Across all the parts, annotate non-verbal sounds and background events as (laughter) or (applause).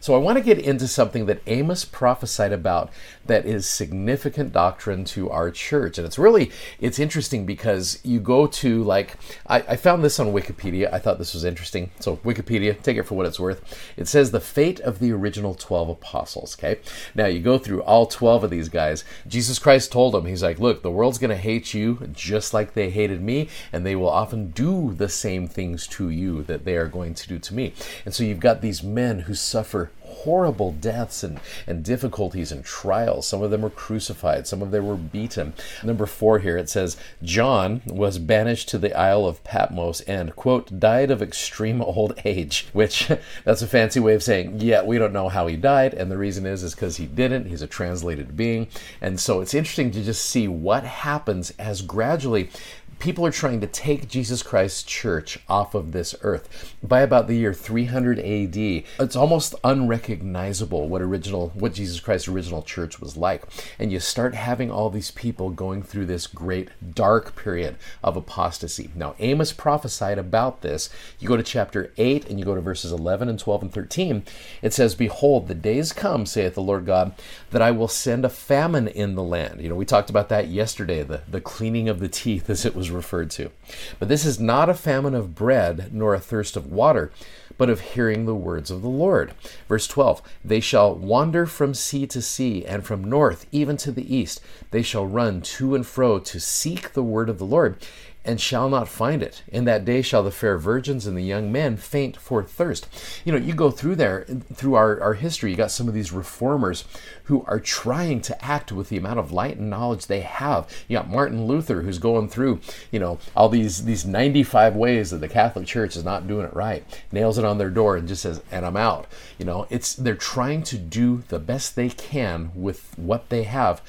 So I want to get into something that Amos prophesied about that is significant doctrine to our church. And it's really, it's interesting because you go to like, I, I, found this on Wikipedia. I thought this was interesting. So Wikipedia, take it for what it's worth. It says the fate of the original 12 apostles. Okay. Now you go through all 12 of these guys. Jesus Christ told them, he's like, look, the world's going to hate you just like they hated me. And they will often do the same things to you that they are going to do to me. And so you've got these men who suffer horrible deaths and, and difficulties and trials. Some of them were crucified, some of them were beaten. Number four here it says, John was banished to the Isle of Patmos and, quote, died of extreme (laughs) old age, which (laughs) that's a fancy way of saying, yeah, we don't know how he died. And the reason is, is because he didn't. He's a translated being. And so it's interesting to just see what happens as gradually people are trying to take Jesus Christ's church off of this earth. By about the year 300 AD, it's almost unrecognizable what original what Jesus Christ's original church was like. And you start having all these people going through this great dark period of apostasy. Now, Amos prophesied about this. You go to chapter 8 and you go to verses 11 and 12 and 13. It says, "Behold, the days come, saith the Lord God, that I will send a famine in the land." You know, we talked about that yesterday, the the cleaning of the teeth as it was referred to. But this is not a famine of bread, nor a thirst of water, but of hearing the words of the Lord. Verse 12 They shall wander from sea to sea, and from north even to the east. They shall run to and fro to seek the word of the Lord and shall not find it. In that day shall the fair virgins and the young men faint for thirst. You know, you go through there, through our, our history, you got some of these reformers who are trying to act with the amount of light and knowledge they have. You got Martin Luther who's going through, you know, all these these 95 ways that the Catholic Church is not doing it right. Nails it on their door and just says, and I'm out. You know, it's they're trying to do the best they can with what they have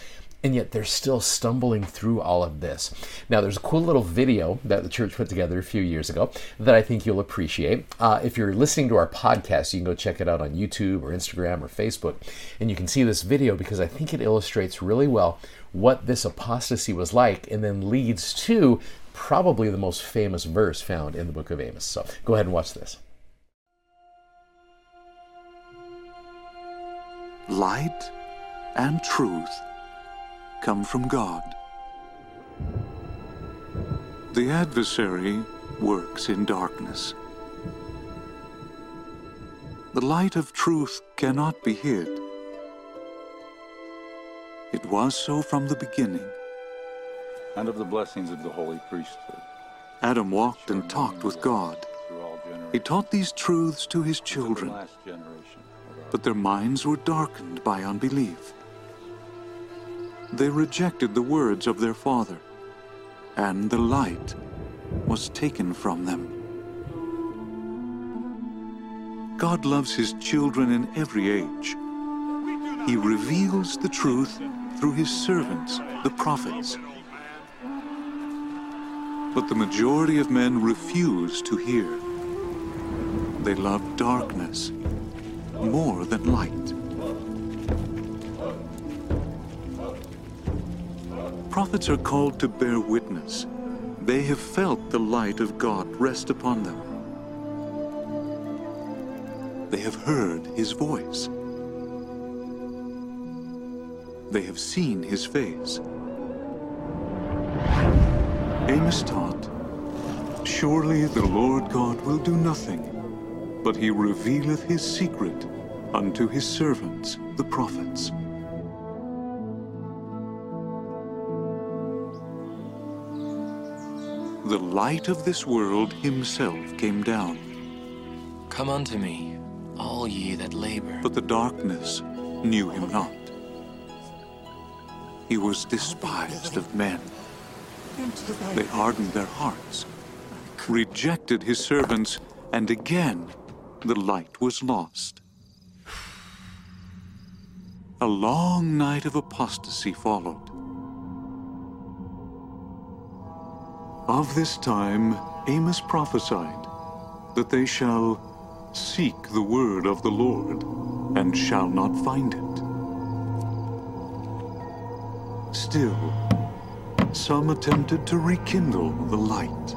and yet they're still stumbling through all of this. Now, there's a cool little video that the church put together a few years ago that I think you'll appreciate. Uh, if you're listening to our podcast, you can go check it out on YouTube or Instagram or Facebook, and you can see this video because I think it illustrates really well what this apostasy was like and then leads to probably the most famous verse found in the book of Amos. So go ahead and watch this. Light and truth come from God. The adversary works in darkness. The light of truth cannot be hid. It was so from the beginning. And of the blessings of the holy priesthood. Adam walked and talked with God. He taught these truths to his children, but their minds were darkened by unbelief. They rejected the words of their father, and the light was taken from them. God loves his children in every age. He reveals the truth through his servants, the prophets. But the majority of men refuse to hear. They love darkness more than light. Prophets are called to bear witness. They have felt the light of God rest upon them. They have heard his voice. They have seen his face. Amos taught, Surely the Lord God will do nothing, but he revealeth his secret unto his servants, the prophets. The light of this world himself came down. Come unto me, all ye that labor. But the darkness knew him not. He was despised of men. They hardened their hearts, rejected his servants, and again the light was lost. A long night of apostasy followed. Of this time Amos prophesied that they shall Seek the word of the Lord, and shall not find it. Still, some attempted to rekindle the light.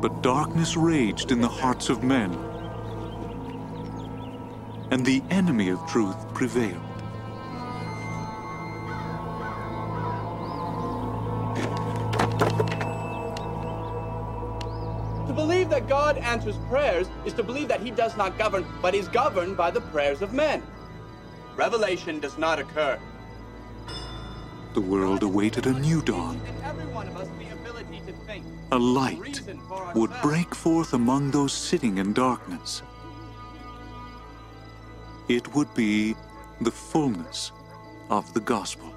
But darkness raged in the hearts of men, and the enemy of truth prevailed. That God answers prayers is to believe that he does not govern, but is governed by the prayers of men. Revelation does not occur. The world awaited a new dawn. In every one of us the ability to think. A light would break forth among those sitting in darkness. It would be the fullness of the gospel.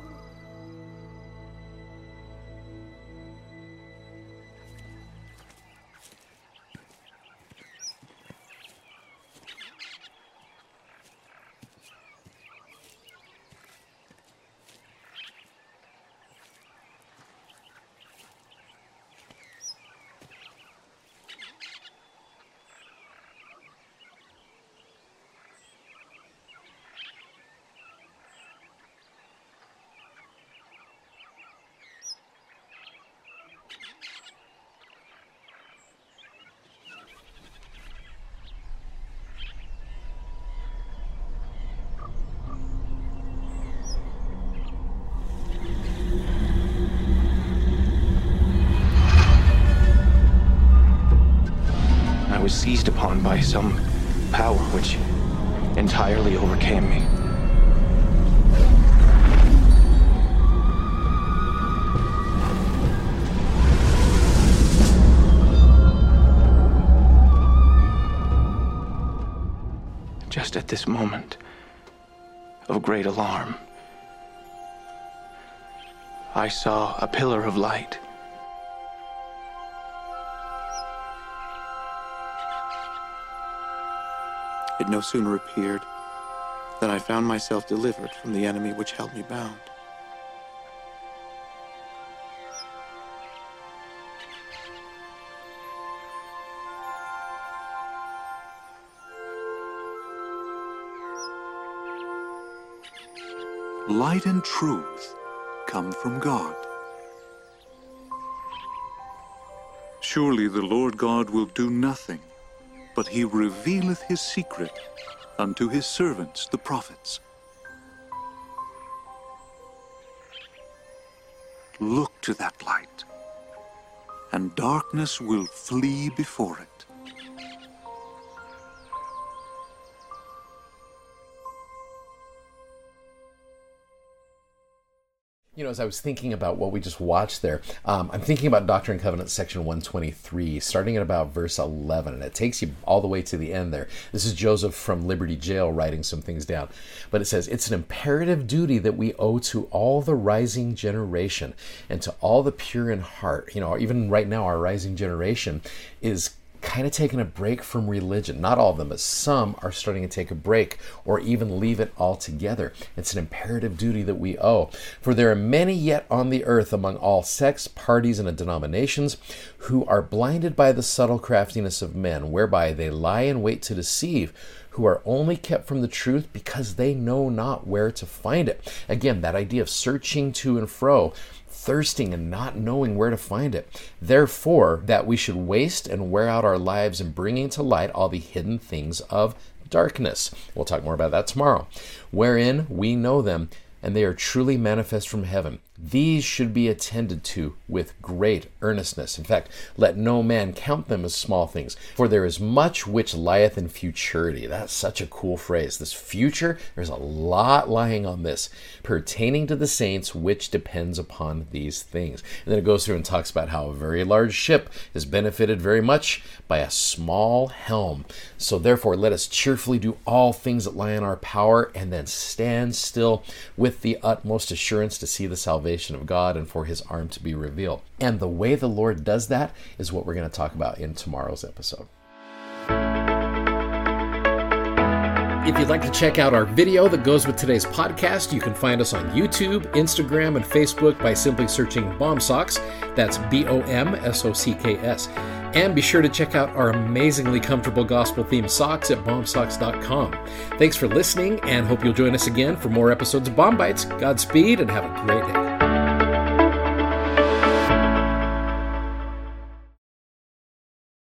Was seized upon by some power which entirely overcame me. Just at this moment of great alarm, I saw a pillar of light. No sooner appeared than I found myself delivered from the enemy which held me bound. Light and truth come from God. Surely the Lord God will do nothing, but he revealeth his secret unto his servants the prophets. Look to that light, and darkness will flee before it. Know, as I was thinking about what we just watched there, um, I'm thinking about Doctrine and Covenants section 123, starting at about verse 11, and it takes you all the way to the end there. This is Joseph from Liberty Jail writing some things down. But it says, It's an imperative duty that we owe to all the rising generation and to all the pure in heart. You know, even right now, our rising generation is kind of taking a break from religion. Not all of them, but some are starting to take a break or even leave it altogether. It's an imperative duty that we owe. For there are many yet on the earth among all sects, parties, and denominations who are blinded by the subtle craftiness of men, whereby they lie in wait to deceive who are only kept from the truth because they know not where to find it. Again, that idea of searching to and fro, thirsting and not knowing where to find it. Therefore, that we should waste and wear out our lives in bringing to light all the hidden things of darkness. We'll talk more about that tomorrow. Wherein we know them, and they are truly manifest from heaven. These should be attended to with great earnestness. In fact, let no man count them as small things, for there is much which lieth in futurity. That's such a cool phrase. This future, there's a lot lying on this, pertaining to the saints, which depends upon these things. And then it goes through and talks about how a very large ship is benefited very much by a small helm. So therefore, let us cheerfully do all things that lie in our power, and then stand still with the utmost assurance to see the salvation of God and for his arm to be revealed. And the way the Lord does that is what we're going to talk about in tomorrow's episode. If you'd like to check out our video that goes with today's podcast, you can find us on YouTube, Instagram, and Facebook by simply searching BOMSOCKS. That's B O M S O C K S. And be sure to check out our amazingly comfortable gospel themed socks at bomsocks.com. Thanks for listening and hope you'll join us again for more episodes of BOM-BITES. Godspeed and have a great day.